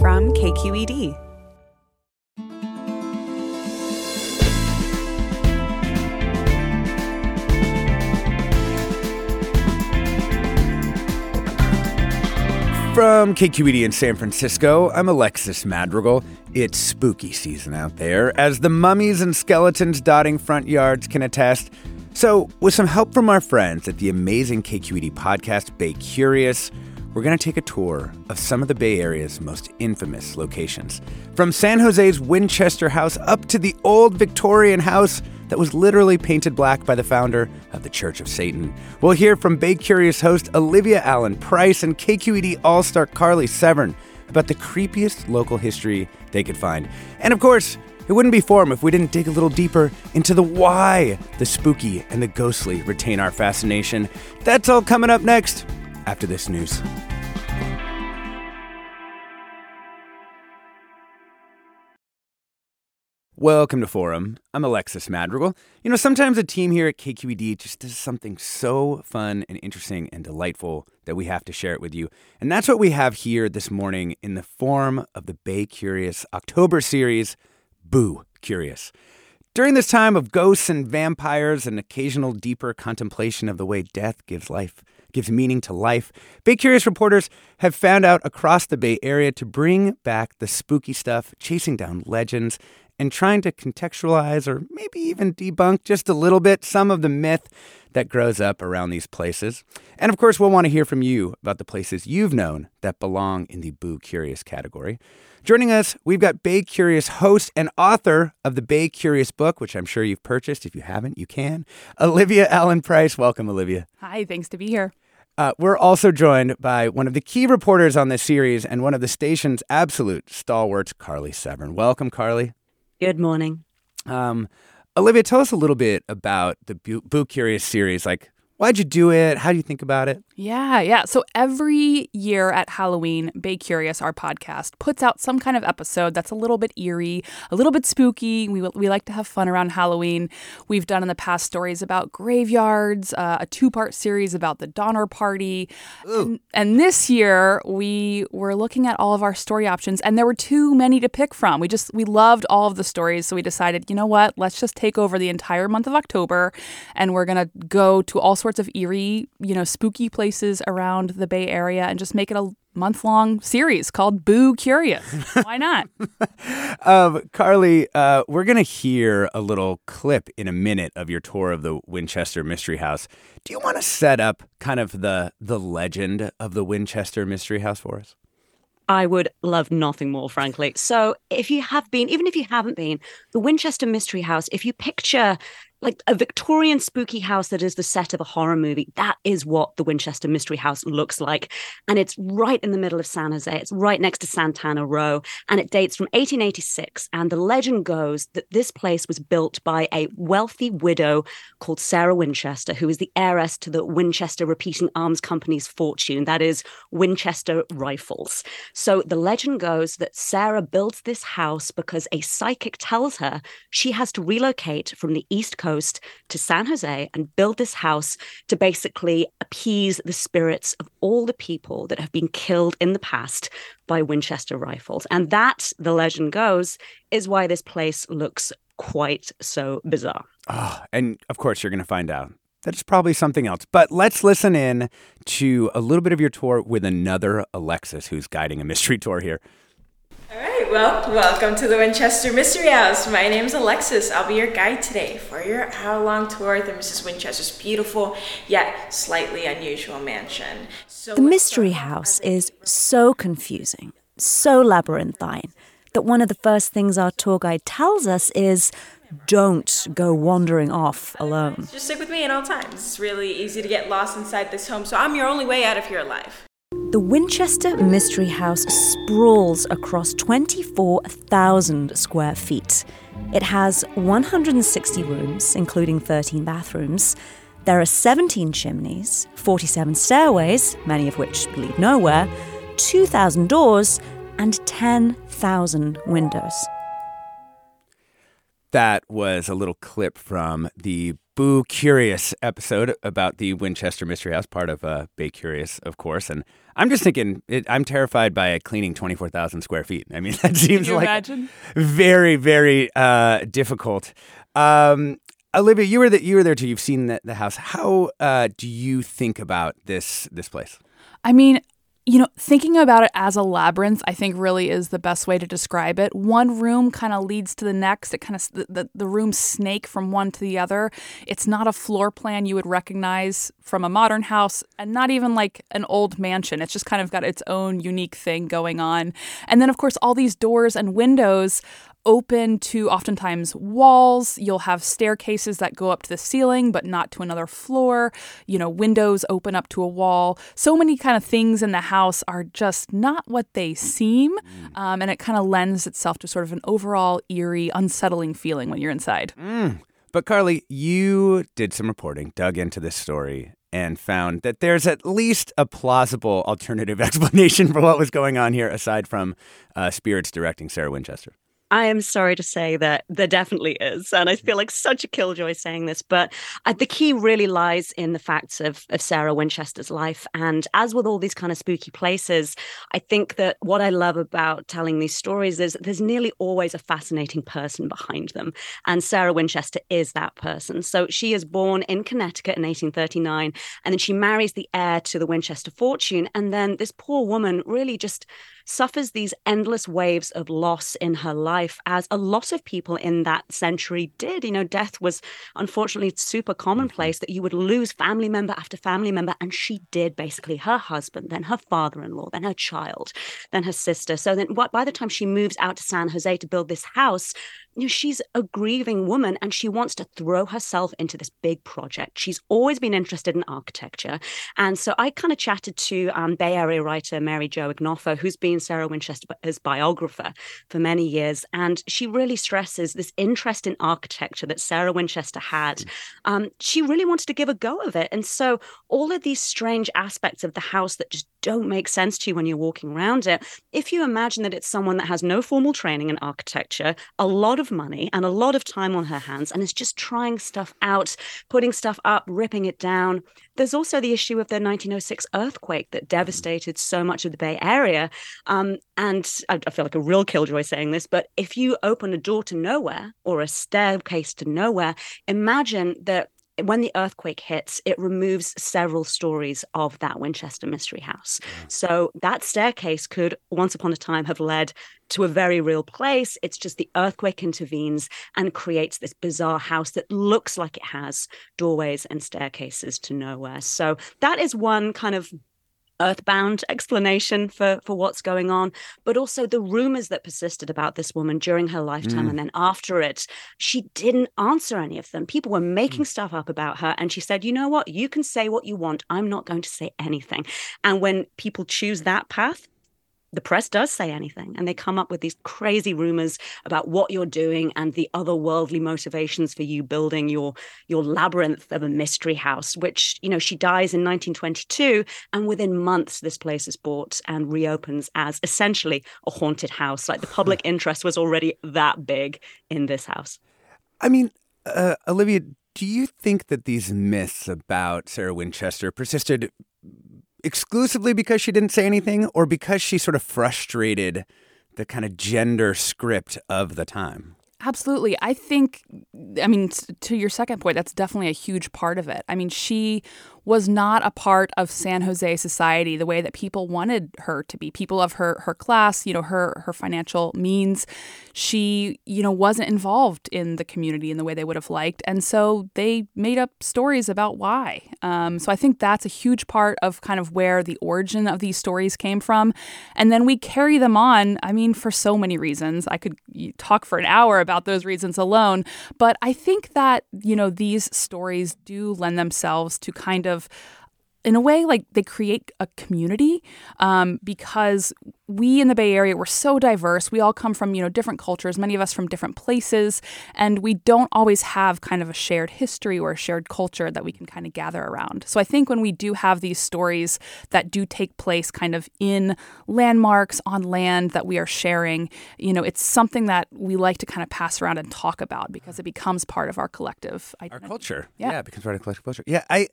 From KQED. From KQED in San Francisco, I'm Alexis Madrigal. It's spooky season out there, as the mummies and skeletons dotting front yards can attest. So, with some help from our friends at the amazing KQED podcast Bay Curious, we're going to take a tour of some of the Bay Area's most infamous locations. From San Jose's Winchester House up to the old Victorian house that was literally painted black by the founder of the Church of Satan. We'll hear from Bay Curious host Olivia Allen Price and KQED All Star Carly Severn about the creepiest local history they could find. And of course, it wouldn't be Forum if we didn't dig a little deeper into the why the spooky and the ghostly retain our fascination. That's all coming up next after this news. Welcome to Forum. I'm Alexis Madrigal. You know, sometimes a team here at KQED just does something so fun and interesting and delightful that we have to share it with you. And that's what we have here this morning in the form of the Bay Curious October series, Boo Curious. During this time of ghosts and vampires and occasional deeper contemplation of the way death gives life, gives meaning to life, Bay Curious reporters have found out across the Bay Area to bring back the spooky stuff, chasing down legends and trying to contextualize or maybe even debunk just a little bit some of the myth that grows up around these places. And of course, we'll want to hear from you about the places you've known that belong in the Boo Curious category. Joining us, we've got Bay Curious host and author of the Bay Curious book, which I'm sure you've purchased. If you haven't, you can. Olivia Allen Price. Welcome, Olivia. Hi, thanks to be here. Uh, we're also joined by one of the key reporters on this series and one of the station's absolute stalwarts, Carly Severn. Welcome, Carly. Good morning. Um, Olivia, tell us a little bit about the Boo Curious series. Like, Why'd you do it? How do you think about it? Yeah, yeah. So every year at Halloween, Bay Curious, our podcast, puts out some kind of episode that's a little bit eerie, a little bit spooky. We, we like to have fun around Halloween. We've done in the past stories about graveyards, uh, a two part series about the Donner Party. And, and this year, we were looking at all of our story options, and there were too many to pick from. We just, we loved all of the stories. So we decided, you know what? Let's just take over the entire month of October, and we're going to go to all sorts sorts of eerie, you know, spooky places around the Bay Area and just make it a month long series called Boo Curious. Why not? um, Carly, uh, we're going to hear a little clip in a minute of your tour of the Winchester Mystery House. Do you want to set up kind of the the legend of the Winchester Mystery House for us? I would love nothing more, frankly. So, if you have been, even if you haven't been, the Winchester Mystery House, if you picture like a Victorian spooky house that is the set of a horror movie. That is what the Winchester Mystery House looks like. And it's right in the middle of San Jose. It's right next to Santana Row. And it dates from 1886. And the legend goes that this place was built by a wealthy widow called Sarah Winchester, who is the heiress to the Winchester Repeating Arms Company's fortune. That is Winchester Rifles. So the legend goes that Sarah builds this house because a psychic tells her she has to relocate from the East Coast coast to San Jose and build this house to basically appease the spirits of all the people that have been killed in the past by Winchester rifles. And that, the legend goes, is why this place looks quite so bizarre. Oh, and of course, you're going to find out that it's probably something else. But let's listen in to a little bit of your tour with another Alexis who's guiding a mystery tour here. All right, right, well, welcome to the Winchester Mystery House. My name is Alexis. I'll be your guide today for your hour long tour of Mrs. Winchester's beautiful yet slightly unusual mansion. So the Mystery House is so confusing, so labyrinthine, that one of the first things our tour guide tells us is don't go wandering off alone. Just stick with me at all times. It's really easy to get lost inside this home, so I'm your only way out of you're alive. The Winchester Mystery House sprawls across 24,000 square feet. It has 160 rooms, including 13 bathrooms. There are 17 chimneys, 47 stairways, many of which lead nowhere, 2,000 doors, and 10,000 windows. That was a little clip from the Boo Curious episode about the Winchester Mystery House, part of uh, Bay Curious, of course. And I'm just thinking, it, I'm terrified by cleaning 24,000 square feet. I mean, that seems like imagine? very, very uh, difficult. Um, Olivia, you were the, you were there too. You've seen the, the house. How uh, do you think about this this place? I mean, you know, thinking about it as a labyrinth, I think really is the best way to describe it. One room kind of leads to the next. It kind of the, the, the rooms snake from one to the other. It's not a floor plan you would recognize from a modern house, and not even like an old mansion. It's just kind of got its own unique thing going on. And then, of course, all these doors and windows open to oftentimes walls. You'll have staircases that go up to the ceiling, but not to another floor. You know, windows open up to a wall. So many kind of things in the house are just not what they seem. Mm. Um, and it kind of lends itself to sort of an overall eerie, unsettling feeling when you're inside. Mm. But Carly, you did some reporting, dug into this story, and found that there's at least a plausible alternative explanation for what was going on here, aside from uh, spirits directing Sarah Winchester. I am sorry to say that there definitely is. And I feel like such a killjoy saying this, but uh, the key really lies in the facts of, of Sarah Winchester's life. And as with all these kind of spooky places, I think that what I love about telling these stories is there's nearly always a fascinating person behind them. And Sarah Winchester is that person. So she is born in Connecticut in 1839, and then she marries the heir to the Winchester fortune. And then this poor woman really just suffers these endless waves of loss in her life, as a lot of people in that century did. You know, death was unfortunately super commonplace mm-hmm. that you would lose family member after family member. And she did basically her husband, then her father in law, then her child, then her sister. So then by the time she moves out to San Jose to build this house, you know, she's a grieving woman and she wants to throw herself into this big project. She's always been interested in architecture. And so I kind of chatted to um, Bay Area writer Mary Jo Ignoffo, who's been Sarah Winchester's biographer for many years. And she really stresses this interest in architecture that Sarah Winchester had. Mm. Um, she really wanted to give a go of it. And so all of these strange aspects of the house that just don't make sense to you when you're walking around it. If you imagine that it's someone that has no formal training in architecture, a lot of money, and a lot of time on her hands, and is just trying stuff out, putting stuff up, ripping it down. There's also the issue of the 1906 earthquake that devastated so much of the Bay Area. Um, and I, I feel like a real killjoy saying this, but if you open a door to nowhere or a staircase to nowhere, imagine that when the earthquake hits, it removes several stories of that Winchester Mystery House. So that staircase could once upon a time have led to a very real place. It's just the earthquake intervenes and creates this bizarre house that looks like it has doorways and staircases to nowhere. So that is one kind of earthbound explanation for for what's going on but also the rumors that persisted about this woman during her lifetime mm. and then after it she didn't answer any of them people were making mm. stuff up about her and she said you know what you can say what you want i'm not going to say anything and when people choose that path the press does say anything and they come up with these crazy rumors about what you're doing and the otherworldly motivations for you building your your labyrinth of a mystery house which you know she dies in 1922 and within months this place is bought and reopens as essentially a haunted house. Like the public interest was already that big in this house. I mean uh, olivia do you think that these myths about sarah winchester persisted exclusively because she didn't say anything or because she sort of frustrated the kind of gender script of the time? Absolutely. I think, I mean, to your second point, that's definitely a huge part of it. I mean, she was not a part of San Jose society the way that people wanted her to be. People of her her class, you know, her her financial means. She, you know, wasn't involved in the community in the way they would have liked, and so they made up stories about why. Um, so I think that's a huge part of kind of where the origin of these stories came from, and then we carry them on. I mean, for so many reasons. I could talk for an hour about those reasons alone, but I think that you know these stories do lend themselves to kind of in a way like they create a community um, because we in the Bay Area, we're so diverse. We all come from, you know, different cultures, many of us from different places, and we don't always have kind of a shared history or a shared culture that we can kind of gather around. So I think when we do have these stories that do take place kind of in landmarks on land that we are sharing, you know, it's something that we like to kind of pass around and talk about because it becomes part of our collective identity. Our culture. Yeah. yeah, it becomes part of collective culture. Yeah, I, you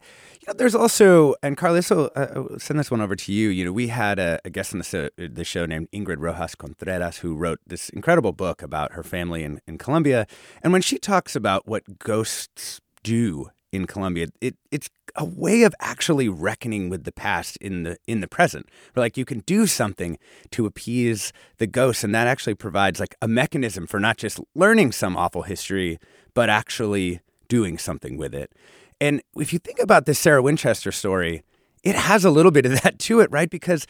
know, there's also, and Carly, so uh, send this one over to you. You know, we had a, a guest on the, the show named Ingrid Rojas Contreras, who wrote this incredible book about her family in, in Colombia. And when she talks about what ghosts do in Colombia, it, it's a way of actually reckoning with the past in the in the present. like you can do something to appease the ghosts, and that actually provides like a mechanism for not just learning some awful history, but actually doing something with it. And if you think about this Sarah Winchester story, it has a little bit of that to it, right? Because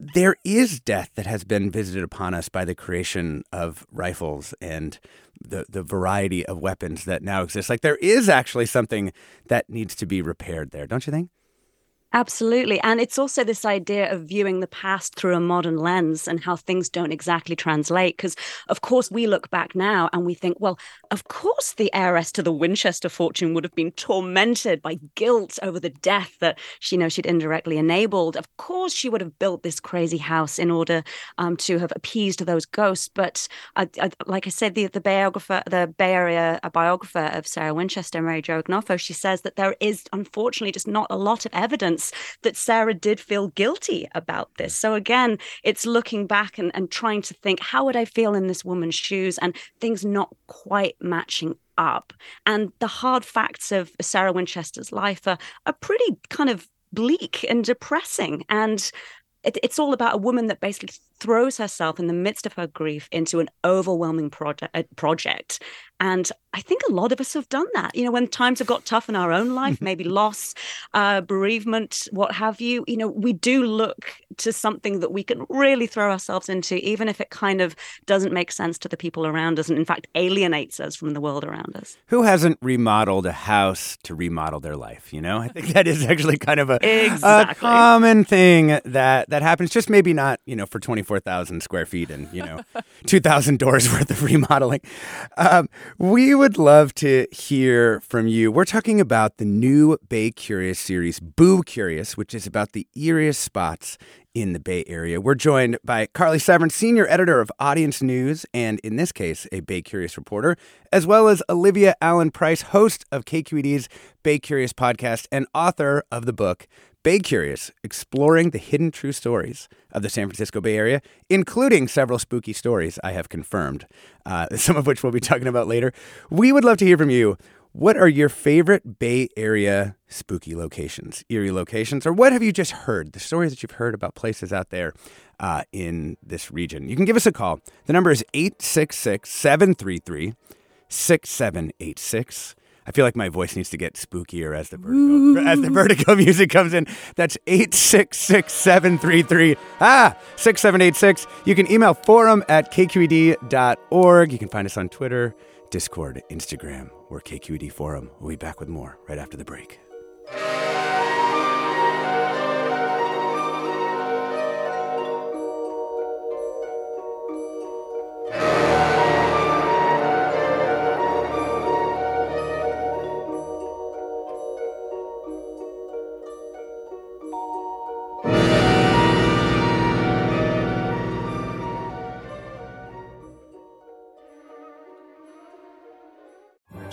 there is death that has been visited upon us by the creation of rifles and the, the variety of weapons that now exist. Like there is actually something that needs to be repaired there, don't you think? Absolutely. And it's also this idea of viewing the past through a modern lens and how things don't exactly translate. Because, of course, we look back now and we think, well, of course, the heiress to the Winchester fortune would have been tormented by guilt over the death that she, you know, she'd indirectly enabled. Of course, she would have built this crazy house in order um, to have appeased those ghosts. But, I, I, like I said, the, the biographer, the Bay Area biographer of Sarah Winchester, Mary Jo Ignoffo, she says that there is, unfortunately, just not a lot of evidence that Sarah did feel guilty about this. So again, it's looking back and, and trying to think, how would I feel in this woman's shoes? And things not quite matching up. And the hard facts of Sarah Winchester's life are, are pretty kind of bleak and depressing. And it, it's all about a woman that basically throws herself in the midst of her grief into an overwhelming project, project and I think a lot of us have done that. You know, when times have got tough in our own life, maybe loss, uh, bereavement, what have you, you know, we do look to something that we can really throw ourselves into, even if it kind of doesn't make sense to the people around us and, in fact, alienates us from the world around us. Who hasn't remodeled a house to remodel their life? You know, I think that is actually kind of a, exactly. a common thing that, that happens, just maybe not, you know, for 24,000 square feet and, you know, 2,000 doors worth of remodeling. Um, we would love to hear from you. We're talking about the new Bay Curious series, Boo Curious, which is about the eeriest spots in the Bay Area. We're joined by Carly Severn, senior editor of Audience News, and in this case, a Bay Curious reporter, as well as Olivia Allen Price, host of KQED's Bay Curious podcast and author of the book Bay Curious, exploring the hidden true stories of the San Francisco Bay Area, including several spooky stories I have confirmed, uh, some of which we'll be talking about later. We would love to hear from you. What are your favorite Bay Area spooky locations, eerie locations, or what have you just heard? The stories that you've heard about places out there uh, in this region. You can give us a call. The number is 866 733 6786. I feel like my voice needs to get spookier as the vertigo, as the vertigo music comes in. That's 866-733 ah 6786. You can email forum at kqed.org. You can find us on Twitter, Discord, Instagram, or KQED Forum. We'll be back with more right after the break.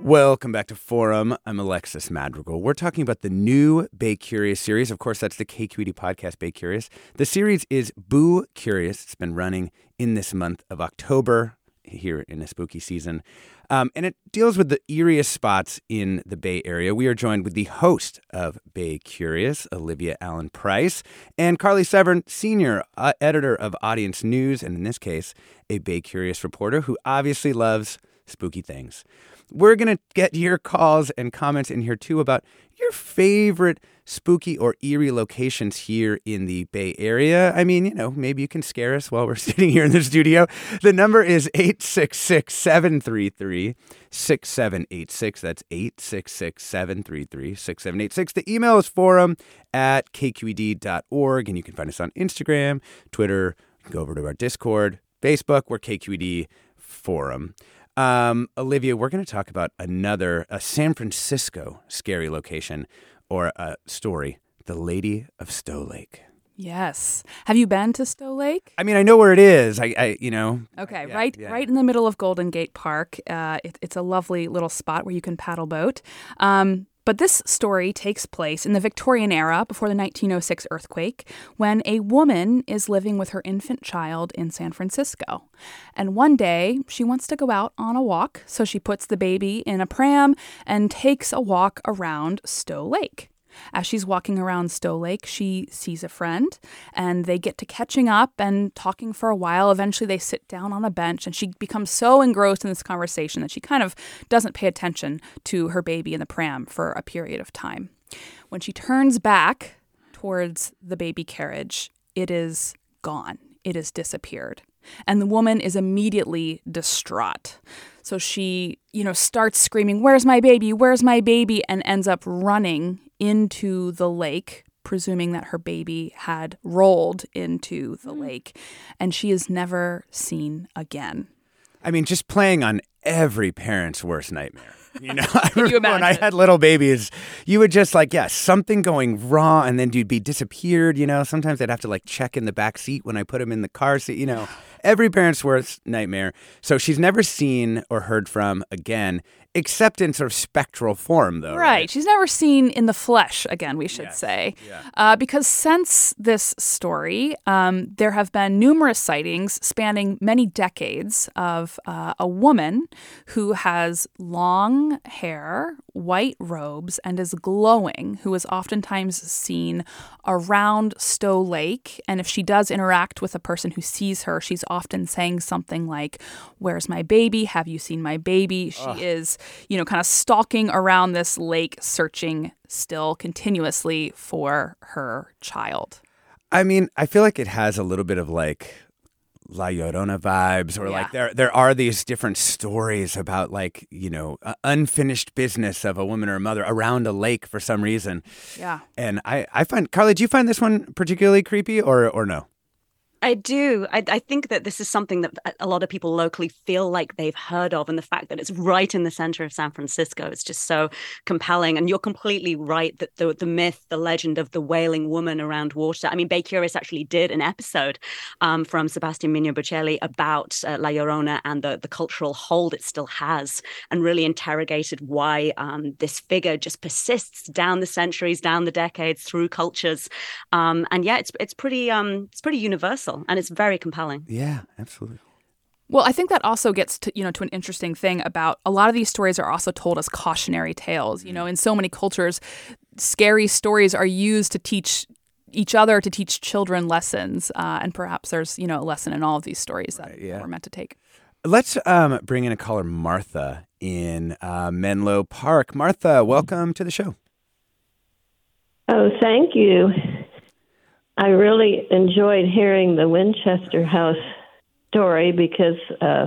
Welcome back to Forum. I'm Alexis Madrigal. We're talking about the new Bay Curious series. Of course, that's the KQED podcast, Bay Curious. The series is Boo Curious. It's been running in this month of October here in a spooky season. Um, and it deals with the eeriest spots in the Bay Area. We are joined with the host of Bay Curious, Olivia Allen Price, and Carly Severn, senior uh, editor of Audience News, and in this case, a Bay Curious reporter who obviously loves spooky things. We're going to get your calls and comments in here too about your favorite spooky or eerie locations here in the Bay Area. I mean, you know, maybe you can scare us while we're sitting here in the studio. The number is 866 733 6786. That's 866 733 6786. The email is forum at kqed.org, and you can find us on Instagram, Twitter. Go over to our Discord, Facebook, we're KQED Forum. Um, Olivia, we're going to talk about another a San Francisco scary location or a story, the Lady of Stowe Lake. Yes. Have you been to Stowe Lake? I mean, I know where it is. I, I you know. Okay, Yeah, right, yeah. right in the middle of Golden Gate Park. Uh, it, it's a lovely little spot where you can paddle boat. Um, but this story takes place in the Victorian era, before the 1906 earthquake, when a woman is living with her infant child in San Francisco. And one day, she wants to go out on a walk, so she puts the baby in a pram and takes a walk around Stowe Lake. As she's walking around Stowe Lake, she sees a friend and they get to catching up and talking for a while. Eventually, they sit down on a bench and she becomes so engrossed in this conversation that she kind of doesn't pay attention to her baby in the pram for a period of time. When she turns back towards the baby carriage, it is gone, it has disappeared. And the woman is immediately distraught. So she, you know, starts screaming, Where's my baby? Where's my baby? And ends up running into the lake, presuming that her baby had rolled into the mm. lake. And she is never seen again. I mean, just playing on every parent's worst nightmare. You know, I you remember when I had little babies, you would just like, yeah, something going wrong, and then you'd be disappeared. You know, sometimes I'd have to like check in the back seat when I put him in the car seat. You know, every parent's worst nightmare. So she's never seen or heard from again, except in sort of spectral form, though. Right. She's never seen in the flesh again, we should say. Uh, because since this story, um, there have been numerous sightings spanning many decades of uh, a woman who has long hair, white robes, and is glowing, who is oftentimes seen around Stowe Lake. And if she does interact with a person who sees her, she's often saying something like, Where's my baby? Have you seen my baby? She is, you know, kind of stalking around this lake, searching still continuously for her child. I mean, I feel like it has a little bit of like La Llorona vibes, or Yeah. like there there are these different stories about like you know unfinished business of a woman or a mother around a lake for some reason. Yeah. And I I find Carly, do you find this one particularly creepy or or no? I do. I, I think that this is something that a lot of people locally feel like they've heard of, and the fact that it's right in the center of San Francisco is just so compelling. And you're completely right that the the myth, the legend of the wailing woman around water. I mean, Bay Curious actually did an episode um, from Sebastian Mino Bucheli about uh, La Llorona and the the cultural hold it still has, and really interrogated why um, this figure just persists down the centuries, down the decades, through cultures. Um, and yeah, it's it's pretty um, it's pretty universal and it's very compelling. Yeah, absolutely. Well, I think that also gets to you know to an interesting thing about a lot of these stories are also told as cautionary tales. You know, in so many cultures, scary stories are used to teach each other to teach children lessons, uh, and perhaps there's you know a lesson in all of these stories that Right, yeah. we're meant to take. Let's um, bring in a caller, Martha, in uh, Menlo Park. Martha, welcome to the show. Oh, thank you. I really enjoyed hearing the Winchester House story because uh,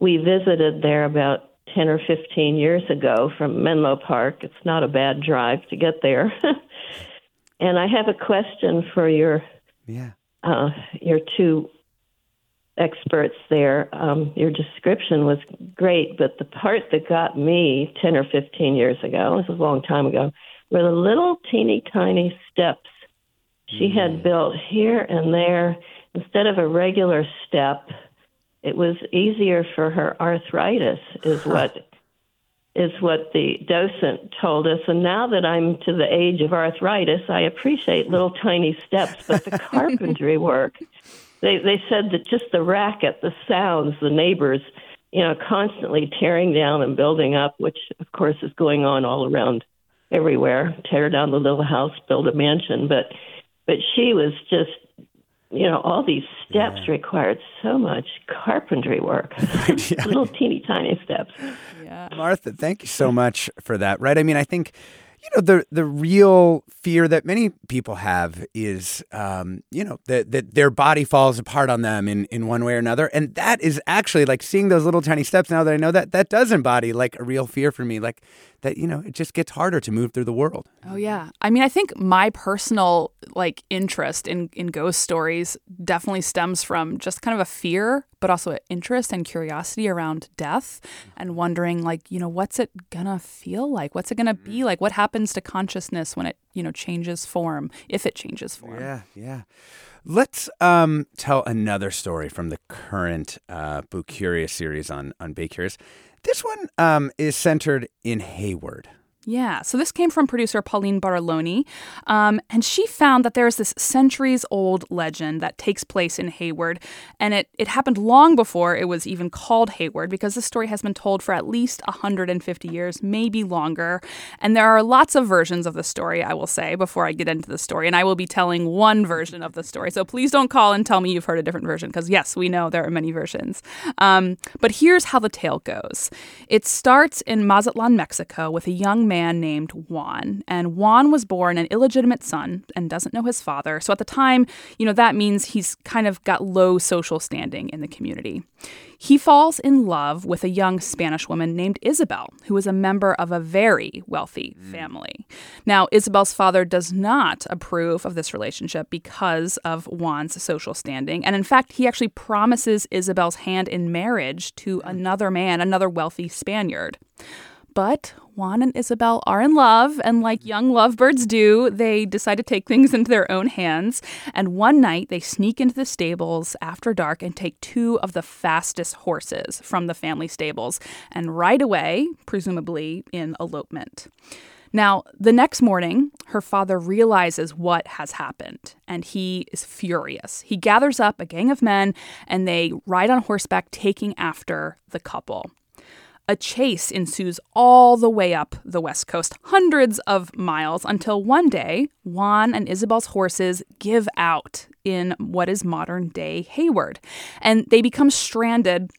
we visited there about 10 or 15 years ago from Menlo Park. It's not a bad drive to get there. and I have a question for your Yeah. uh, your two experts there. Um, your description was great, but the part that got me 10 or 15 years ago, this was a long time ago, were the little teeny tiny steps she had mm. built here and there. Instead of a regular step, it was easier for her arthritis, is what is what the docent told us. And now that I'm to the age of arthritis, I appreciate little tiny steps, but the carpentry work, they, they said that just the racket, the sounds, the neighbors, you know, constantly tearing down and building up, which of course is going on all around everywhere. Tear down the little house, build a mansion. But, but she was just, you know, all these steps required so much carpentry work. little teeny tiny steps. Yeah. Martha, thank you so much for that. Right? I mean, I think you know the the real fear that many people have is um, you know that that their body falls apart on them in in one way or another, and that is actually like seeing those little tiny steps. Now that I know that that does embody like a real fear for me, like that you know it just gets harder to move through the world. Oh yeah. I mean, I think my personal like interest in in ghost stories definitely stems from just kind of a fear, but also an interest and curiosity around death and wondering like, you know, what's it gonna feel like? What's it gonna be like? What happens to consciousness when it, you know, changes form, if it changes form? Yeah, yeah. Let's um, tell another story from the current uh, Curious series on on Bay Curious. This one um, is centered in Hayward. Yeah, so this came from producer Pauline Bartolone, um, and she found that there's this centuries old legend that takes place in Hayward, and it, it happened long before it was even called Hayward because this story has been told for at least 150 years, maybe longer. And there are lots of versions of the story, I will say, before I get into the story, and I will be telling one version of the story. So please don't call and tell me you've heard a different version because, yes, we know there are many versions. Um, but here's how the tale goes it starts in Mazatlan, Mexico, with a young man named Juan. And Juan was born an illegitimate son and doesn't know his father. So at the time, you know, that means he's kind of got low social standing in the community. He falls in love with a young Spanish woman named Isabel, who is a member of a very wealthy mm. family. Now, Isabel's father does not approve of this relationship because of Juan's social standing. And in fact, he actually promises Isabel's hand in marriage to mm. another man, another wealthy Spaniard. But Juan and Isabel are in love, and like mm-hmm. young lovebirds do, they decide to take things into their own hands. And one night, they sneak into the stables after dark and take two of the fastest horses from the family stables and ride away, presumably in elopement. Now, the next morning, her father realizes what has happened and he is furious. He gathers up a gang of men and they ride on horseback, taking after the couple. A chase ensues all the way up the West Coast, hundreds of miles, until one day, Juan and Isabel's horses give out in what is modern day Hayward. And they become stranded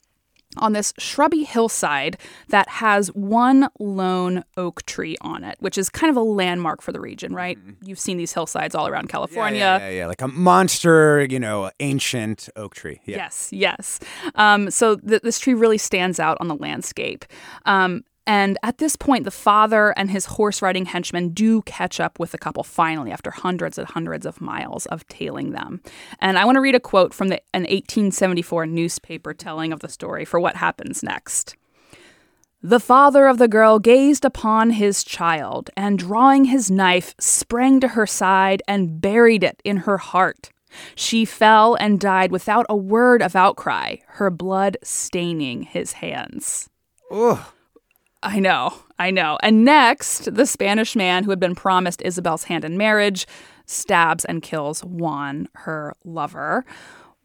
on this shrubby hillside that has one lone oak tree on it, which is kind of a landmark for the region, right? You've seen these hillsides all around California. Yeah, yeah, yeah, like a monster, you know, ancient oak tree. Yeah. Yes, yes. Um, so th- this tree really stands out on the landscape. Um, and at this point, the father and his horse riding henchmen do catch up with the couple finally after hundreds and hundreds of miles of tailing them. And I want to read a quote from the, an 1874 newspaper telling of the story for what happens next. The father of the girl gazed upon his child, and drawing his knife, sprang to her side and buried it in her heart. She fell and died without a word of outcry, her blood staining his hands. Ugh. I know, I know. And next, the Spanish man who had been promised Isabel's hand in marriage stabs and kills Juan, her lover.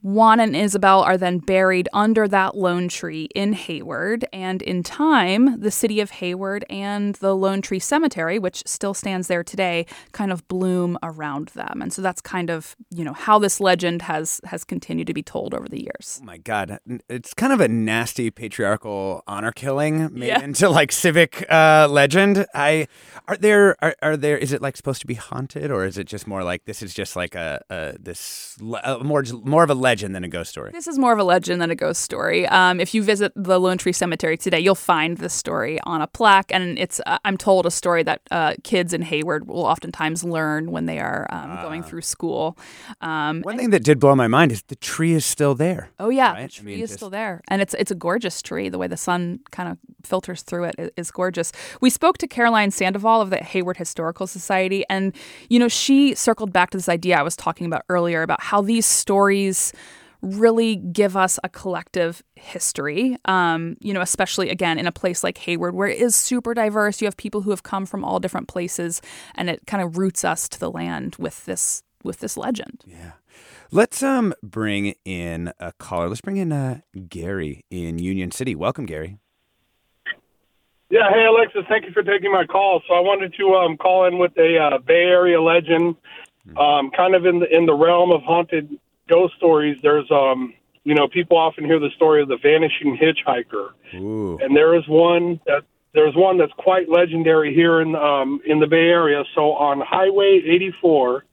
Juan and Isabel are then buried under that lone tree in Hayward. And in time, the city of Hayward and the Lone Tree Cemetery, which still stands there today, kind of bloom around them. And so that's kind of, you know, how this legend has has continued to be told over the years. Oh my God. It's kind of a nasty patriarchal honor killing made Yeah. into like civic uh, legend. I are there are, are there is it like supposed to be haunted or is it just more like this is just like a, a this a more more of a legend than a ghost story? This is more of a legend than a ghost story. Um, if you visit the Lone Tree Cemetery today, you'll find this story on a plaque, and it's uh, I'm told a story that uh, kids in Hayward will oftentimes learn when they are um, going through school. Um, One thing that did blow my mind is the tree is still there. Oh yeah, Right? the I mean, is just- still there, and it's it's a gorgeous tree. The way the sun kind of filters through it is gorgeous. We spoke to Caroline Sandoval of the Hayward Historical Society, and you know she circled back to this idea I was talking about earlier about how these stories really give us a collective history. Um, you know, especially again in a place like Hayward, where it is super diverse. You have people who have come from all different places, and it kind of roots us to the land with this with this legend. Yeah. Let's um bring in a caller. Let's bring in uh, Gary in Union City. Welcome, Gary. Yeah, hey Alexis, thank you for taking my call. So I wanted to um, call in with a uh, Bay Area legend, um, kind of in the in the realm of haunted ghost stories. There's um, you know, people often hear the story of the vanishing hitchhiker, Ooh. and there is one that there's one that's quite legendary here in um, in the Bay Area. So on Highway 84,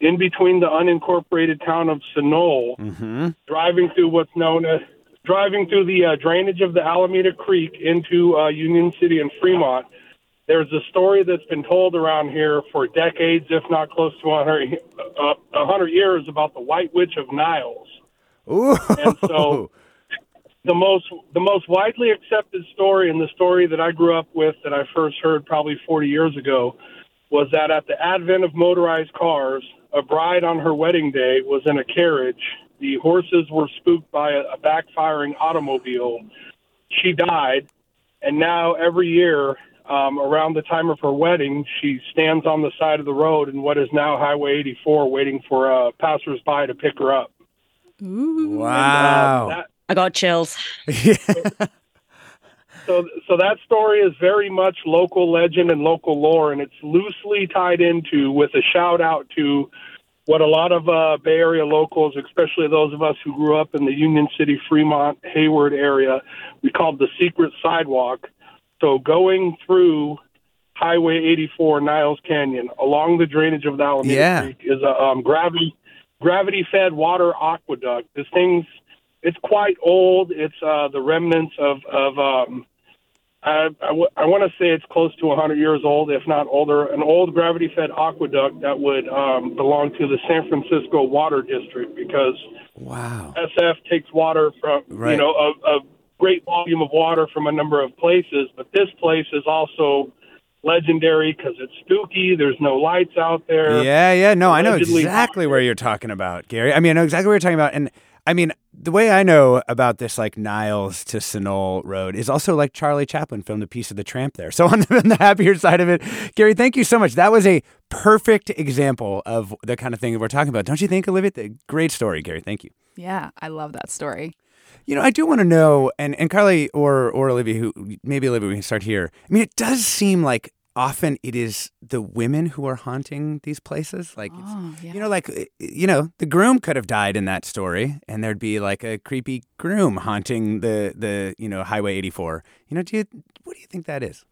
in between the unincorporated town of Sunol, Mm-hmm. driving through what's known as driving through the uh, drainage of the Alameda Creek into uh, Union City and Fremont. There's a story that's been told around here for decades, if not close to 100, uh, 100 years, about the White Witch of Niles. Ooh. And so the most the most widely accepted story and the story that I grew up with that I first heard probably 40 years ago was that at the advent of motorized cars, a bride on her wedding day was in a carriage. The horses were spooked by a, a backfiring automobile. She died, and now every year um, around the time of her wedding, she stands on the side of the road in what is now Highway 84, waiting for uh, passersby to pick her up. Wow. That, I got chills. so so that story is very much local legend and local lore and it's loosely tied into with a shout out to what a lot of uh, Bay Area locals, especially those of us who grew up in the Union City, Fremont, Hayward area, we called the secret sidewalk. So going through Highway 84, Niles Canyon, along the drainage of the Alameda Yeah. Creek, is a um, gravity gravity fed water aqueduct. This thing's it's quite old. It's uh, the remnants of of um, I, I, w- I want to say it's close to 100 years old, if not older. An old gravity fed aqueduct that would um, belong to the San Francisco Water District because wow. SF takes water from Right. you know of, a great volume of water from a number of places, but this place is also legendary because it's spooky. There's no lights out there. Yeah, yeah. No, I know Allegedly exactly where you're talking about, Gary. I mean, I know exactly what you're talking about. And I mean, the way I know about this, like Niles to Sunol Road, is also like Charlie Chaplin filmed a piece of the tramp there. So on the, on the happier side of it, Gary, thank you so much. That was a perfect example of the kind of thing that we're talking about. Don't you think, Olivia? Great story, Gary. Thank you. Yeah, I love that story. You know, I do want to know, and, and Carly or or Olivia, who maybe Olivia, we can start here. I mean, it does seem like often it is the women who are haunting these places. Like, it's, Oh, yeah. you know, like uh, you know, the groom could have died in that story, and there'd be like a creepy groom haunting the the you know Highway 84. You know, do you what do you think that is?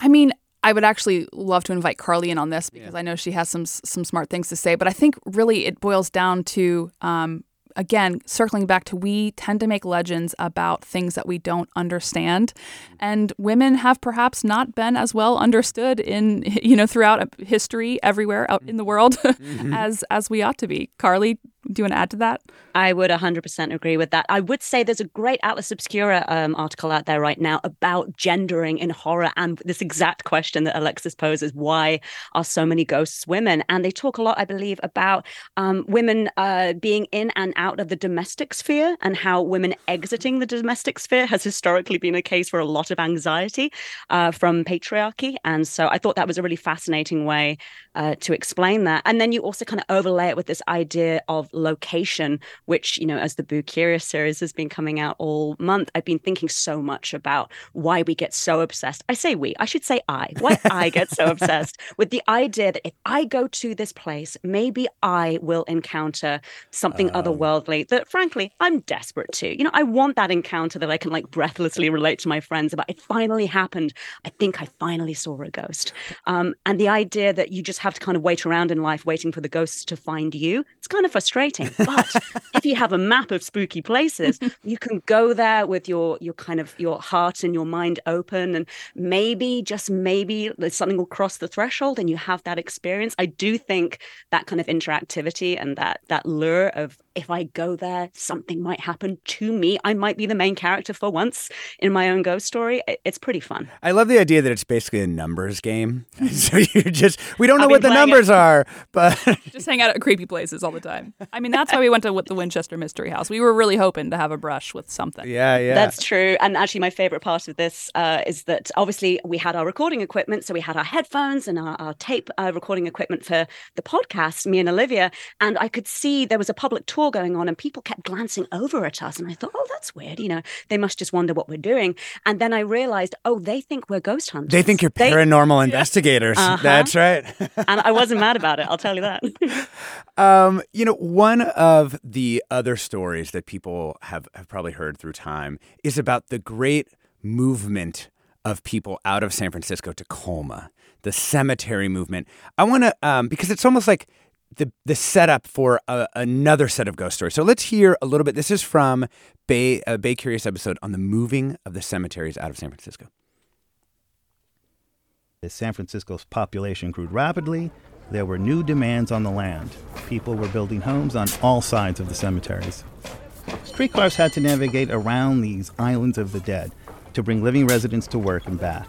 I mean, I would actually love to invite Carly in on this because I know she has some some smart things to say. But I think really it boils down to um, again circling back to we tend to make legends about things that we don't understand, and women have perhaps not been as well understood in you know throughout history everywhere out in the world mm-hmm. as as we ought to be. Carly, do you want to add to that? I would 100% agree with that. I would say there's a great Atlas Obscura um, article out there right now about gendering in horror and this exact question that Alexis poses why are so many ghosts women? And they talk a lot, I believe, about um, women uh, being in and out of the domestic sphere and how women exiting the domestic sphere has historically been a case for a lot of anxiety uh, from patriarchy. And so I thought that was a really fascinating way uh, to explain that. And then you also kind of overlay it with this idea of location, which, you know, as the Boo Curious series has been coming out all month, I've been thinking so much about why we get so obsessed. I say we, I should say I, why I get so obsessed with the idea that if I go to this place, maybe I will encounter something um, otherworldly that, frankly, I'm desperate to. You know, I want that encounter that I can like breathlessly relate to my friends about. It finally happened. I think I finally saw a ghost. Um, and the idea that you just have to kind of wait around in life waiting for the ghosts to find you, it's kind of frustrating. But if you have a map of spooky places, you can go there with your your kind of your heart and your mind open and maybe just maybe something will cross the threshold and you have that experience. I do think that kind of interactivity and that that lure of if I go there, something might happen to me. I might be the main character for once in my own ghost story. It's pretty fun. I love the idea that it's basically a numbers game. so you're just, we don't know what the numbers it. are, but. just hang out at creepy places all the time. I mean, that's why we went to the Winchester Mystery House. We were really hoping to have a brush with something. Yeah, yeah. That's true. And actually, my favorite part of this uh, is that obviously we had our recording equipment. So we had our headphones and our, our tape uh, recording equipment for the podcast, me and Olivia. And I could see there was a public tour tour going on and people kept glancing over at us. And I thought, oh, that's weird. You know, they must just wonder what we're doing. And then I realized, oh, they think we're ghost hunters. They think you're paranormal they, investigators. Uh-huh. That's right. and I wasn't mad about it. I'll tell you that. um, you know, one of the other stories that people have, have probably heard through time is about the great movement of people out of San Francisco to Colma, the cemetery movement. I want to, um, because it's almost like the the setup for a, another set of ghost stories. So let's hear a little bit. This is from Bay a Bay Curious episode on the moving of the cemeteries out of San Francisco. As San Francisco's population grew rapidly, there were new demands on the land. People were building homes on all sides of the cemeteries. Streetcars had to navigate around these islands of the dead to bring living residents to work and back.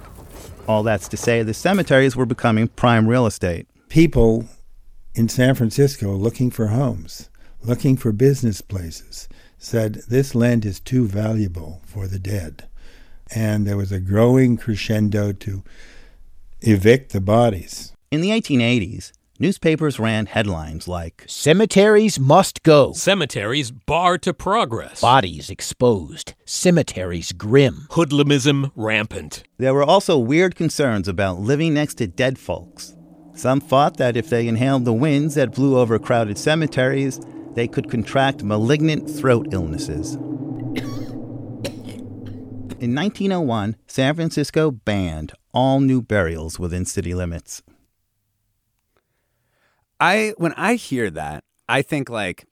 All that's to say, the cemeteries were becoming prime real estate. People in San Francisco looking for homes, looking for business places, said this land is too valuable for the dead. And there was a growing crescendo to evict the bodies. In the 1880s, newspapers ran headlines like Cemeteries must go. Cemeteries bar to progress. Bodies exposed. Cemeteries grim. Hoodlumism rampant. There were also weird concerns about living next to dead folks some thought that if they inhaled the winds that blew over crowded cemeteries, they could contract malignant throat illnesses. In 1901, San Francisco banned all new burials within city limits. I when I hear that, I think like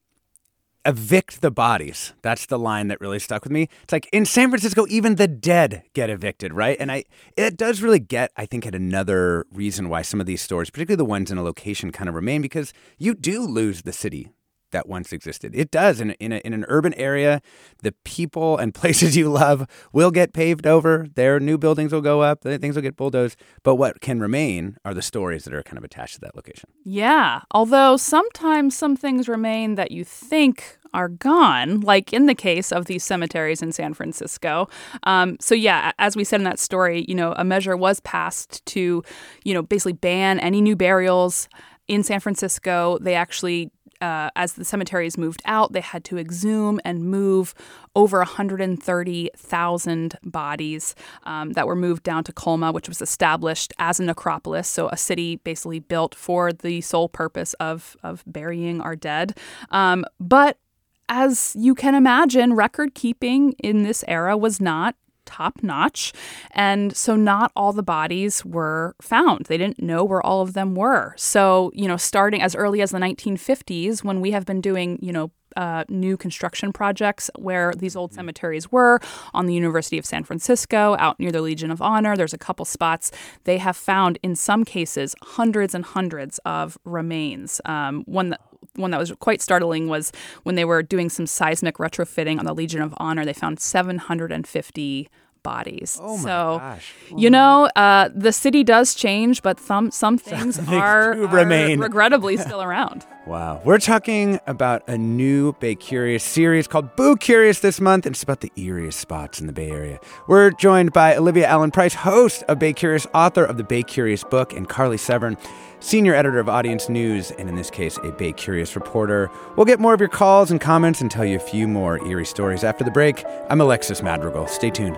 evict the bodies. That's the line that really stuck with me. It's like in San Francisco, even the dead get evicted, right? And I it does really get, I think, at another reason why some of these stores, particularly the ones in a location, kind of remain because you do lose the city that once existed. It does. In, in, a, in an urban area, the people and places you love will get paved over. Their new buildings will go up. Things will get bulldozed. But what can remain are the stories that are kind of attached to that location. Yeah. Although sometimes some things remain that you think are gone, like in the case of these cemeteries in San Francisco. Um, so yeah, as we said in that story, you know, a measure was passed to, you know, basically ban any new burials in San Francisco. They actually uh, as the cemeteries moved out, they had to exhume and move over 130,000 bodies um, that were moved down to Colma, which was established as a necropolis, so a city basically built for the sole purpose of, of burying our dead. Um, but as you can imagine, record keeping in this era was not top notch. And so not all the bodies were found. They didn't know where all of them were. So, you know, starting as early as the 1950s, when we have been doing, you know, uh, new construction projects where these old cemeteries were on the University of San Francisco, out near the Legion of Honor. There's a couple spots. They have found, in some cases, hundreds and hundreds of remains. Um, one that one that was quite startling was when they were doing some seismic retrofitting on the Legion of Honor. They found 750 bodies. Oh my so, gosh. you know, uh, the city does change, but some some things things are, are remain. regrettably still around. Wow. We're talking about a new Bay Curious series called Boo Curious this month, and it's about the eeriest spots in the Bay Area. We're joined by Olivia Allen Price, host of Bay Curious, author of the Bay Curious book, and Carly Severn, senior editor of Audience News, and in this case, a Bay Curious reporter. We'll get more of your calls and comments and tell you a few more eerie stories after the break. I'm Alexis Madrigal. Stay tuned.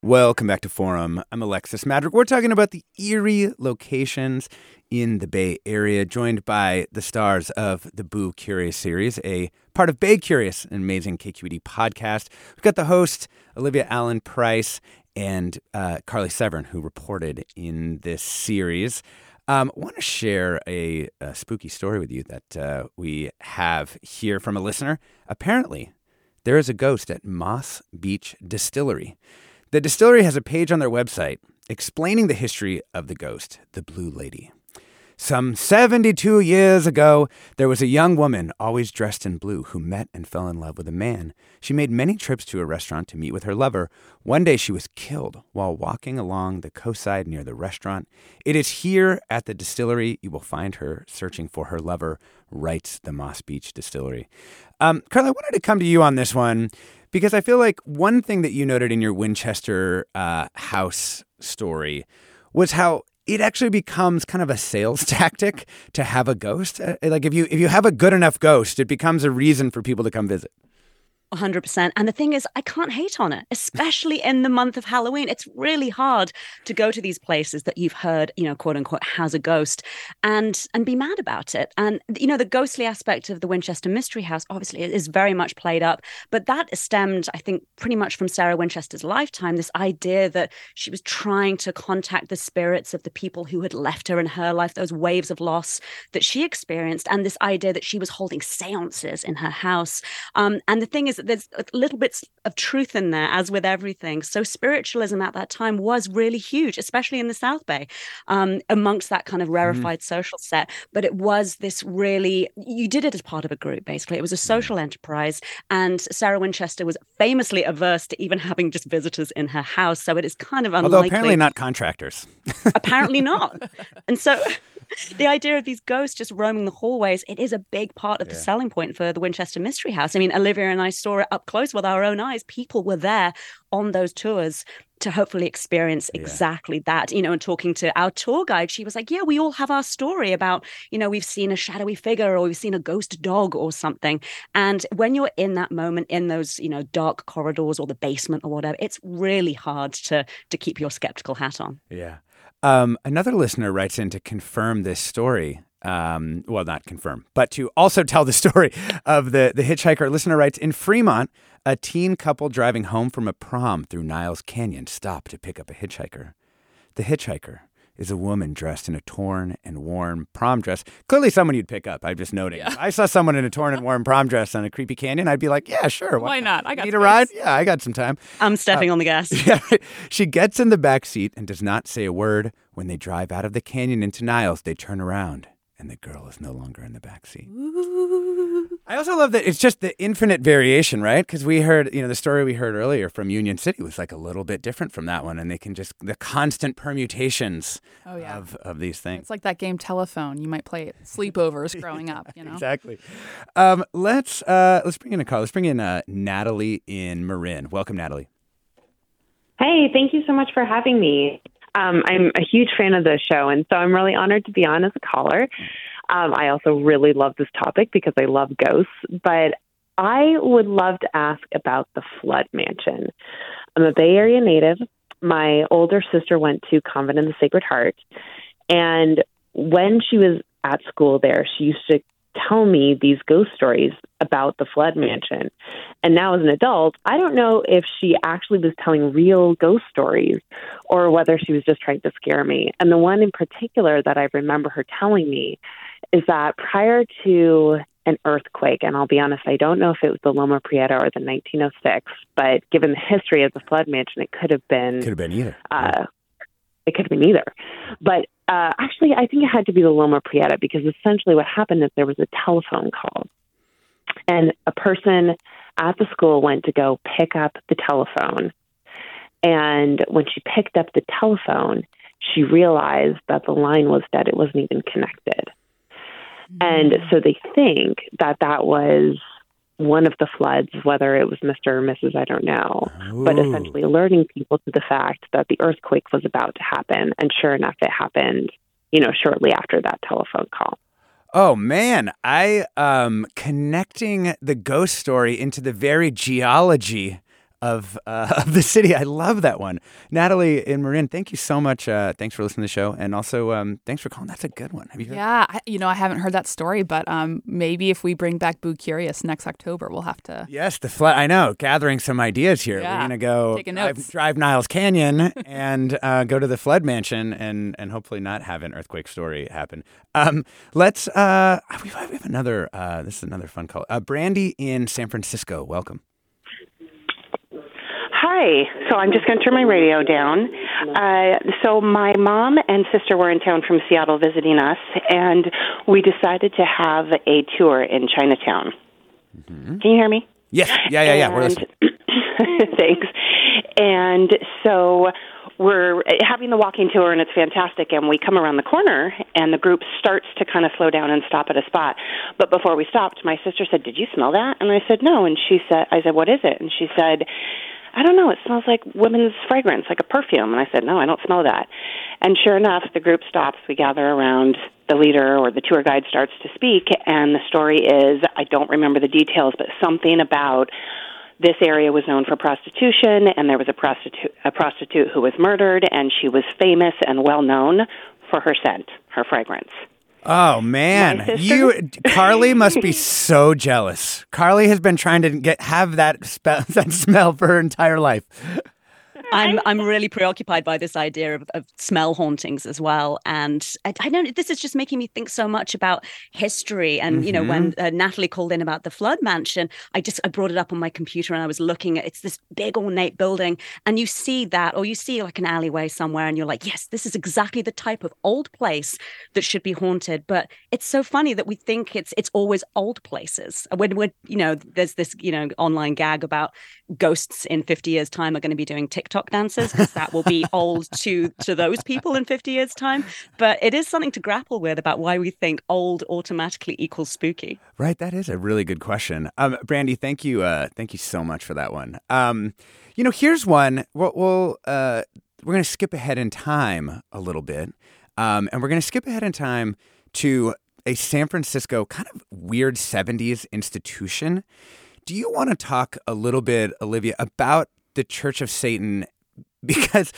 Welcome back to Forum. I'm Alexis Madrigal. We're talking about the eerie locations in the Bay Area, joined by the stars of the Boo Curious series, a part of Bay Curious, an amazing KQED podcast. We've got the host, Olivia Allen Price, and uh, Carly Severn, who reported in this series. Um, I want to share a, a, spooky story with you that uh, we have here from a listener. Apparently, there is a ghost at Moss Beach Distillery. The distillery has a page on their website explaining the history of the ghost, the Blue Lady. Some 72 years ago, there was a young woman, always dressed in blue, who met and fell in love with a man. She made many trips to a restaurant to meet with her lover. One day she was killed while walking along the coastside near the restaurant. It is here at the distillery you will find her searching for her lover, writes the Moss Beach Distillery. Um, Carly, I wanted to come to you on this one because I feel like one thing that you noted in your Winchester uh, house story was how it actually becomes kind of a sales tactic to have a ghost. Uh, Like if you if you have a good enough ghost, it becomes a reason for people to come visit. 100%. And the thing is, I can't hate on it, especially in the month of Halloween. It's really hard to go to these places that you've heard, you know, quote unquote, has a ghost and and be mad about it. And you know, the ghostly aspect of the Winchester Mystery House obviously is very much played up, but that stemmed, I think, pretty much from Sarah Winchester's lifetime, this idea that she was trying to contact the spirits of the people who had left her in her life, those waves of loss that she experienced, and this idea that she was holding seances in her house. Um, and the thing is, there's little bits of truth in there, as with everything. So spiritualism at that time was really huge, especially in the South Bay, um, amongst that kind of rarefied mm-hmm. social set. But it was this really, you did it as part of a group, basically. It was a social mm-hmm. enterprise. And Sarah Winchester was famously averse to even having just visitors in her house. So it is kind of unlikely. Although apparently not contractors. apparently not. And so the idea of these ghosts just roaming the hallways, it is a big part of yeah. the selling point for the Winchester Mystery House. I mean, Olivia and I saw it up close with our own eyes. People were there on those tours to hopefully experience exactly yeah. that you know and talking to our tour guide she was like yeah we all have our story about you know we've seen a shadowy figure or we've seen a ghost dog or something and when you're in that moment in those you know dark corridors or the basement or whatever it's really hard to to keep your skeptical hat on yeah um, another listener writes in to confirm this story. Um, well, not confirm, but to also tell the story of the, the hitchhiker. Listener writes In Fremont, a teen couple driving home from a prom through Niles Canyon stopped to pick up a hitchhiker. The hitchhiker, is a woman dressed in a torn and worn prom dress. Clearly, someone you'd pick up. I'm just noting. Yeah. If I saw someone in a torn and worn prom dress on a creepy canyon, I'd be like, yeah, sure. Why, why not? I got need space. a ride. Yeah, I got some time. I'm stepping uh, on the gas. Yeah. she gets in the back seat and does not say a word. When they drive out of the canyon into Niles, they turn around and the girl is no longer in the back seat. I also love that it's just the infinite variation, right? Because we heard, you know, the story we heard earlier from Union City was like a little bit different from that one, and they can just the constant permutations Oh, yeah. of of these things. It's like that game telephone. You might play it sleepovers growing up, you know? Exactly. Um, let's uh, let's bring in a call. Let's bring in uh, Natalie in Marin. Welcome, Natalie. Hey, thank you so much for having me. Um, I'm a huge fan of the show, and so I'm really honored to be on as a caller. Um, I also really love this topic because I love ghosts, but I would love to ask about the Flood Mansion. I'm a Bay Area native. My older sister went to Convent of the Sacred Heart, and when she was at school there, she used to tell me these ghost stories about the Flood Mansion. And now, as an adult, I don't know if she actually was telling real ghost stories or whether she was just trying to scare me. And the one in particular that I remember her telling me is that prior to an earthquake, and I'll be honest, I don't know if it was the Loma Prieta or the 1906, but given the history of the Flood Mansion, it could have been. Could have been either. Uh, it could have been either. But uh, actually, I think it had to be the Loma Prieta because essentially what happened is there was a telephone call. And a person at the school went to go pick up the telephone. And when she picked up the telephone, she realized that the line was dead. It wasn't even connected. And so they think that that was one of the floods, whether it was Mr. or Mrs., I don't know, but essentially alerting people to the fact that the earthquake was about to happen. And sure enough, it happened, you know, shortly after that telephone call. Oh man, I um connecting the ghost story into the very geology of uh, of the city. I love that one, Natalie in Marin. Thank you so much. Uh, thanks for listening to the show, and also um, thanks for calling. That's a good one. Have you heard? Yeah, I, you know, I haven't heard that story, but um, maybe if we bring back Boo Curious next October, we'll have to. Yes, the flood. I know. Gathering some ideas here. Yeah, We're gonna go taking drive, drive Niles Canyon and uh, go to the flood mansion and and hopefully not have an earthquake story happen. Um, let's. Uh, we have, we have another. Uh, this is another fun call. Uh, Brandy in San Francisco. Welcome. Hi. So I'm just going to turn my radio down. Uh, so my mom and sister were in town from Seattle visiting us, and we decided to have a tour in Chinatown. Can you hear me? Yes. Yeah. Yeah. Yeah. And-. Thanks. And so we're having the walking tour, and it's fantastic. And we come around the corner, and the group starts to kind of slow down and stop at a spot. But before we stopped, my sister said, "Did you smell that?" And I said, "No." And she said, "I said, what is it?" And she said. I don't know. It smells like women's fragrance, like a perfume. And I said, No, I don't smell that. And sure enough, the group stops. We gather around. The leader or the tour guide starts to speak. And the story is I don't remember the details, but something about this area was known for prostitution, and there was a prostitute, a prostitute who was murdered, and she was famous and well known for her scent, her fragrance. Oh man, you Carly must be so jealous. Carly has been trying to get have that spe- that smell for her entire life. I'm I'm really preoccupied by this idea of, of smell hauntings as well, and I, I don't. This is just making me think so much about history. And you know, when uh, Natalie called in about the flood mansion, I just I brought it up on my computer and I was looking at it's this big ornate building, and you see that, or you see like an alleyway somewhere, and you're like, yes, this is exactly the type of old place that should be haunted. But it's so funny that we think it's it's always old places. When we're you know, there's this you know online gag about ghosts in 50 years time are going to be doing TikTok dances because that will be old to to those people in 50 years time but it is something to grapple with about why we think old automatically equals spooky Right, that is a really good question. Um, Brandy, thank you, uh, thank you so much for that one. Um, you know, here's one. We'll, we'll uh, we're going to skip ahead in time a little bit, um, and we're going to skip ahead in time to a San Francisco kind of weird '70s institution. Do you want to talk a little bit, Olivia, about the Church of Satan? Because,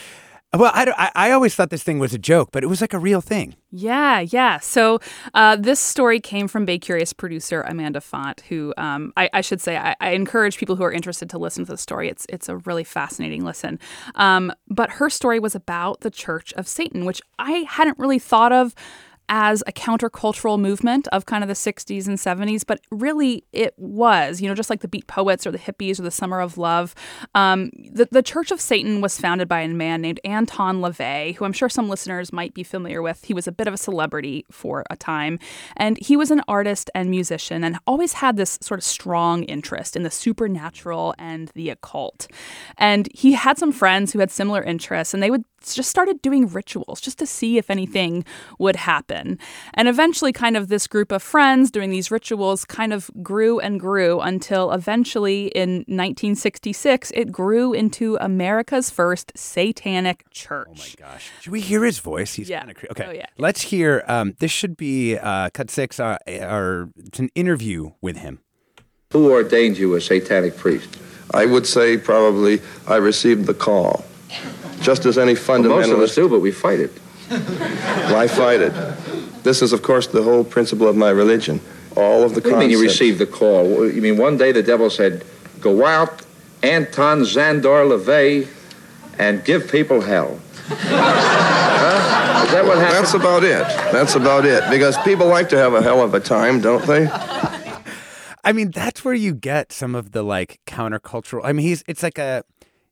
well, I, I, always thought this thing was a joke, but it was like a real thing. Yeah, yeah. So uh, this story came from Bay Curious producer Amanda Font, who um, I, I should say I, I encourage people who are interested to listen to the story. It's it's a really fascinating listen. Um, but her story was about the Church of Satan, which I hadn't really thought of as a countercultural movement of kind of the 60s and 70s, but really it was, you know, just like the Beat Poets or the Hippies or the Summer of Love. Um, the, the Church of Satan was founded by a man named Anton LaVey, who I'm sure some listeners might be familiar with. He was a bit of a celebrity for a time, and he was an artist and musician and always had this sort of strong interest in the supernatural and the occult. And he had some friends who had similar interests, and they would just started doing rituals just to see if anything would happen. And eventually, kind of this group of friends doing these rituals kind of grew and grew until eventually in 1966, it grew into America's first satanic church. Oh my gosh. Should we hear his voice? He's Yeah. kind of cre- okay. Oh, yeah. Let's hear. Um, this should be uh, cut six. Uh, or it's an interview with him. Who ordained you a satanic priest? I would say probably I received the call. Just as any Well, most of us do, but we fight it. Well, I fight it. This is, of course, the whole principle of my religion. All of the What do you mean you received the call? You mean one day the devil said, "Go out, Anton Szandor LaVey, and give people hell." huh? Is that what happened? That's about it. That's about it. Because people like to have a hell of a time, don't they? I mean, that's where you get some of the like countercultural. I mean, he's it's like a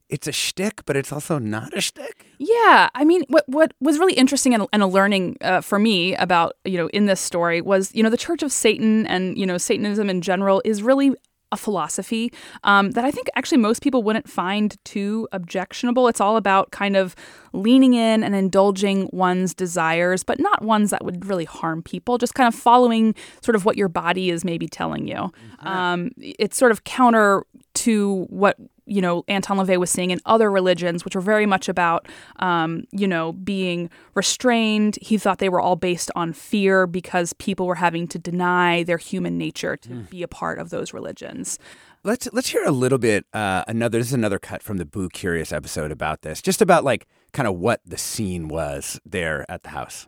it's a shtick, but it's also not a shtick. Yeah, I mean, what what was really interesting and, and a learning uh, for me about you know in this story was you know the Church of Satan and you know Satanism in general is really a philosophy um, that I think actually most people wouldn't find too objectionable. It's all about kind of leaning in and indulging one's desires, but not ones that would really harm people. Just kind of following sort of what your body is maybe telling you. Um, it's sort of counter to what you know Anton LaVey was seeing in other religions, which were very much about um, you know being restrained. He thought they were all based on fear because people were having to deny their human nature to be a part of those religions. Let's let's hear a little bit. Uh, another this is another cut from the Boo Curious episode about this, just about like kind of what the scene was there at the house.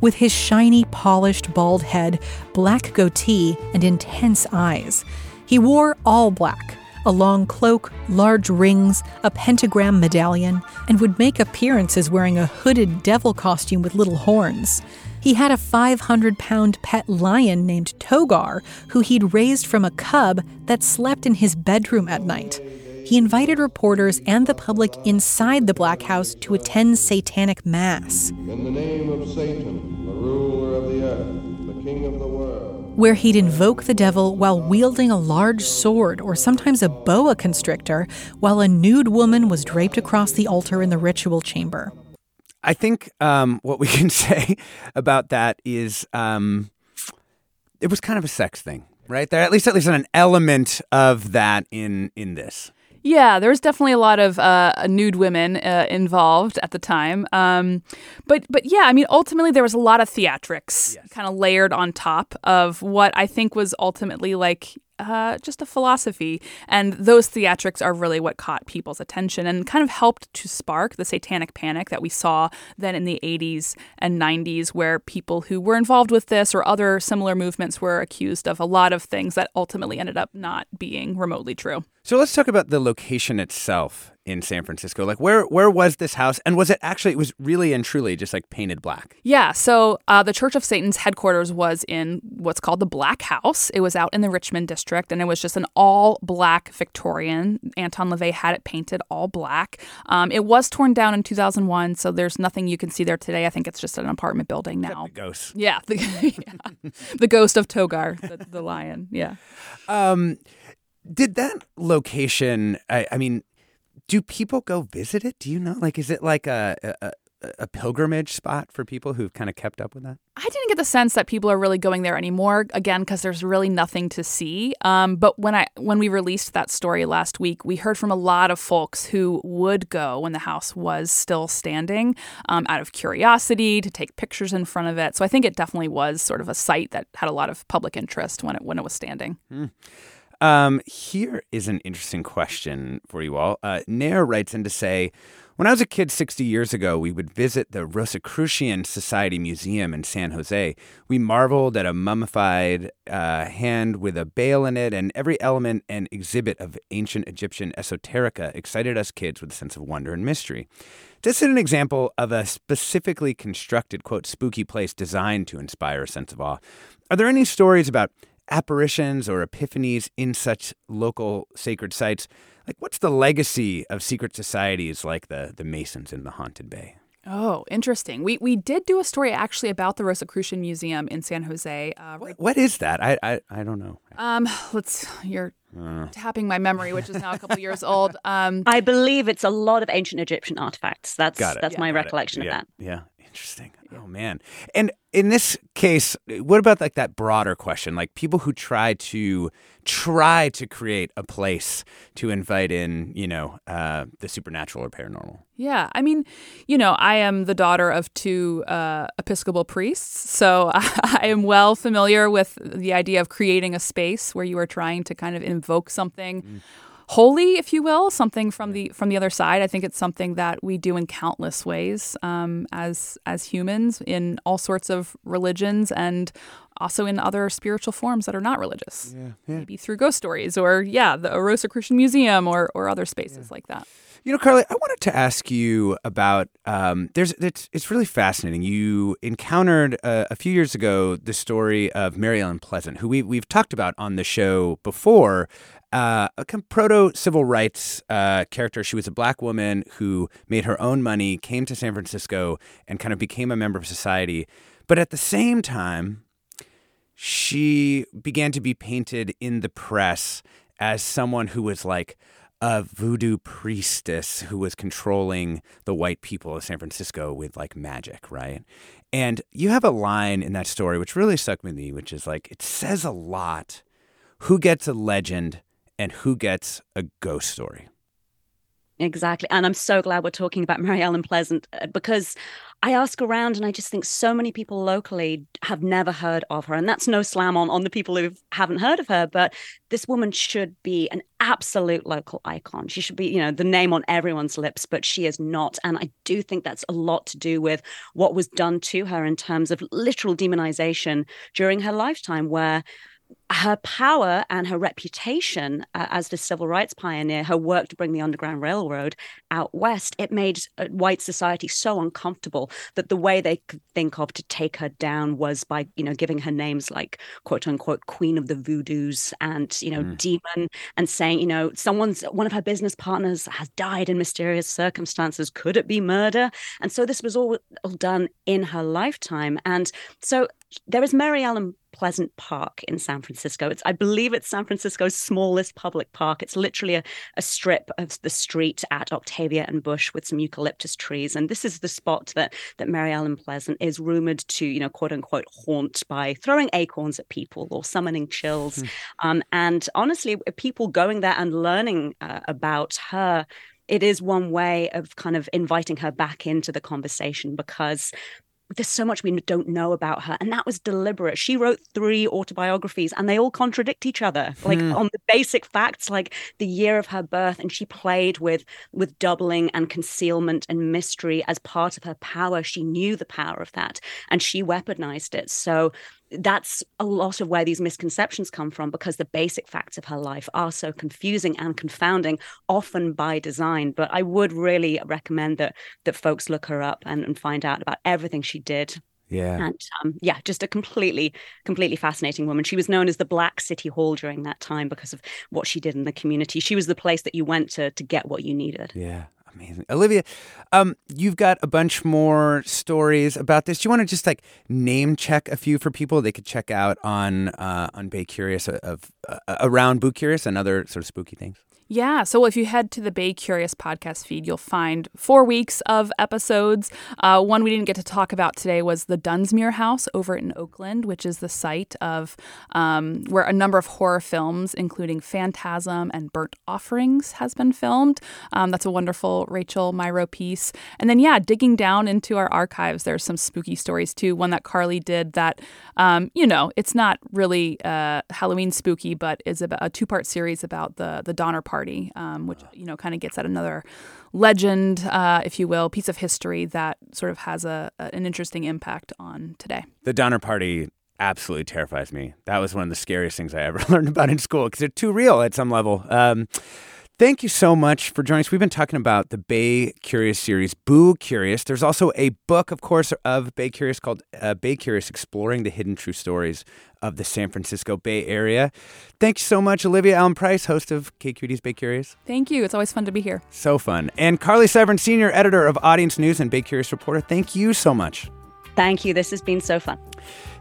With his shiny, polished, bald head, black goatee, and intense eyes, he wore all black a long cloak, large rings, a pentagram medallion, and would make appearances wearing a hooded devil costume with little horns. He had a 500 pound pet lion named Togare, who he'd raised from a cub that slept in his bedroom at night. He invited reporters and the public inside the Black House to attend satanic mass. In the name of Satan, the ruler of the earth, the king of the. Where he'd invoke the devil while wielding a large sword or sometimes a boa constrictor, while a nude woman was draped across the altar in the ritual chamber. I think um, what we can say about that is um, it was kind of a sex thing, right? There, at least, at least an element of that in in this. Yeah, there was definitely a lot of uh, nude women uh, involved at the time. Um, but but yeah, I mean, ultimately there was a lot of theatrics kind of layered on top of what I think was ultimately like uh, just a philosophy. And those theatrics are really what caught people's attention and kind of helped to spark the satanic panic that we saw then in the 80s and 90s, where people who were involved with this or other similar movements were accused of a lot of things that ultimately ended up not being remotely true. So let's talk about the location itself in San Francisco. Like, where where was this house, and was it actually? It was really and truly just like painted black. Yeah, so uh, the Church of Satan's headquarters was in what's called the Black House. It was out in the Richmond district, and it was just an all black Victorian. Anton LaVey had it painted all black. Um, it was torn down in 2001, so there's nothing you can see there today. I think it's just an apartment building now. Ghosts. Yeah, the, yeah. the ghost of Togare, the, the lion. Yeah. Um, did that location? I, I mean, do people go visit it? Do you know? Like, is it like a a, a pilgrimage spot for people who've kind of kept up with that? I didn't get the sense that people are really going there anymore. Again, because there's really nothing to see. Um, but when I when we released that story last week, we heard from a lot of folks who would go when the house was still standing, um, out of curiosity to take pictures in front of it. So I think it definitely was sort of a site that had a lot of public interest when it when it was standing. Hmm. Um, here is an interesting question for you all. Uh, Nair writes in to say, when I was a kid 60 years ago, we would visit the Rosicrucian Society Museum in San Jose. We marveled at a mummified uh, hand with a bale in it, and every element and exhibit of ancient Egyptian esoterica excited us kids with a sense of wonder and mystery. This is an example of a specifically constructed, quote, spooky place designed to inspire a sense of awe. Are there any stories about apparitions or epiphanies in such local sacred sites? Like, what's the legacy of secret societies like the, the Masons in the Haunted Bay? Oh, interesting. We we did do a story actually about the Rosicrucian Museum in San Jose. Uh, right, What is that? I, I, I don't know. um, let's. You're Uh, tapping my memory, which is now a couple years old. Um, I believe it's a lot of ancient Egyptian artifacts. That's Got it. that's my Got it. recollection yeah, of that. Yeah, interesting. Oh man. And in this case, what about like that broader question? Like people who try to try to create a place to invite in, you know, uh, the supernatural or paranormal. Yeah, I mean, you know, I am the daughter of two uh, Episcopal priests, so I am well familiar with the idea of creating a space where you are trying to kind of invoke something holy, if you will, something from the from the other side. I think it's something that we do in countless ways um, as as humans in all sorts of religions and also in other spiritual forms that are not religious. Yeah, yeah. Maybe through ghost stories or yeah, the Rosicrucian Museum or or other spaces like that. You know, Carly, I wanted to ask you about. Um, there's it's it's really fascinating. You encountered uh, a few years ago the story of Mary Ellen Pleasant, who we we've talked about on the show before. Uh, a proto civil rights uh, character. She was a black woman who made her own money, came to San Francisco, and kind of became a member of society. But at the same time, she began to be painted in the press as someone who was like a voodoo priestess who was controlling the white people of San Francisco with like magic, right? And you have a line in that story which really stuck with me, which is like, it says a lot who gets a legend and who gets a ghost story. Exactly. And I'm so glad we're talking about Mary Ellen Pleasant uh, because I ask around and I just think so many people locally have never heard of her. And that's no slam on, on the people who haven't heard of her, but this woman should be an absolute local icon. She should be, you know, the name on everyone's lips, but she is not. And I do think that's a lot to do with what was done to her in terms of literal demonization during her lifetime, where her power and her reputation uh, as the civil rights pioneer, her work to bring the Underground Railroad out west, it made uh, white society so uncomfortable that the way they could think of to take her down was by, you know, giving her names like quote unquote Queen of the Voodoos and, you know, Mm. Demon and saying, you know, someone's one of her business partners has died in mysterious circumstances. Could it be murder? And so this was all, all done in her lifetime. And so there is Mary Ellen Pleasant Park in San Francisco. It's, I believe, it's San Francisco's smallest public park. It's literally a, a strip of the street at Octavia and Bush with some eucalyptus trees, and this is the spot that that Mary Ellen Pleasant is rumored to, you know, quote unquote, haunt by throwing acorns at people or summoning chills. Um, and honestly, people going there and learning uh, about her. It is one way of kind of inviting her back into the conversation because there's so much we don't know about her and that was deliberate. She wrote three autobiographies and they all contradict each other like Hmm. on the basic facts like the year of her birth and she played with with doubling and concealment and mystery as part of her power. She knew the power of that and she weaponized it. So that's a lot of where these misconceptions come from because the basic facts of her life are so confusing and confounding often by design. But i would really recommend that that folks look her up and, and find out about everything she did. Yeah. and um, yeah just a completely completely fascinating woman. She was known as the black city hall during that time because of what she did in the community. She was the place that you went to to get what you needed. Yeah. Amazing. Olivia, um, you've got a bunch more stories about this. Do you want to just like name check a few for people they could check out on uh, on Bay Curious of uh, around Boo Curious and other sort of spooky things? Yeah. So if you head to the Bay Curious podcast feed, you'll find four weeks of episodes. Uh, one we didn't get to talk about today was the Dunsmuir House over in Oakland, which is the site of um, where a number of horror films, including Phantasm and Burnt Offerings, has been filmed. Um, that's a wonderful Rachel Myrow piece. And then, yeah, digging down into our archives, there's some spooky stories too. One that Carly did that, um, you know, it's not really uh, Halloween spooky, but is a two part series about the the Donner Party Party, um, which you know kind of gets at another legend, uh, if you will, piece of history that sort of has a, a an interesting impact on today. The Donner Party absolutely terrifies me. That was one of the scariest things I ever learned about in school because they're too real at some level. Um, Thank you so much for joining us. We've been talking about the Bay Curious series, Boo Curious. There's also a book, of course, of Bay Curious called uh, Bay Curious Exploring the Hidden True Stories of the San Francisco Bay Area. Thank you so much, Olivia Allen Price, host of KQED's Bay Curious. Thank you. It's always fun to be here. So fun. And Carly Severn, senior editor of Audience News and Bay Curious reporter. Thank you so much. Thank you. This has been so fun.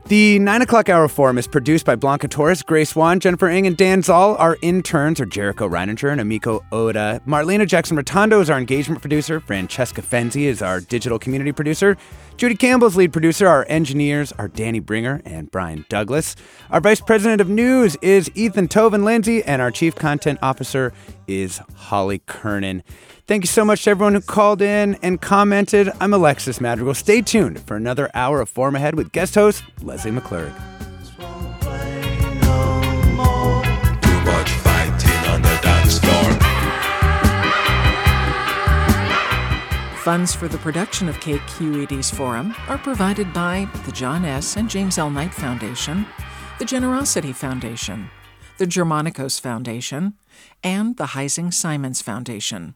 The 9 o'clock hour forum is produced by Blanca Torres, Grace Wan, Jennifer Ng, and Dan Zoll. Our interns are Jericho Reininger and Amiko Oda. Marlena Jackson Rotondo is our engagement producer. Francesca Fenzi is our digital community producer. Judy Campbell's lead producer. Our engineers are Danny Bringer and Brian Douglas. Our vice president of news is Ethan Toven Lindsey, and our chief content officer is Holly Kernan. Thank you so much to everyone who called in and commented. I'm Alexis Madrigal. Stay tuned for another hour of Forum Ahead with guest host Leslie McClurg. Funds for the production of KQED's Forum are provided by the John S. and James L. Knight Foundation, the Generosity Foundation, the Germanacos Foundation, and the Heising Simons Foundation.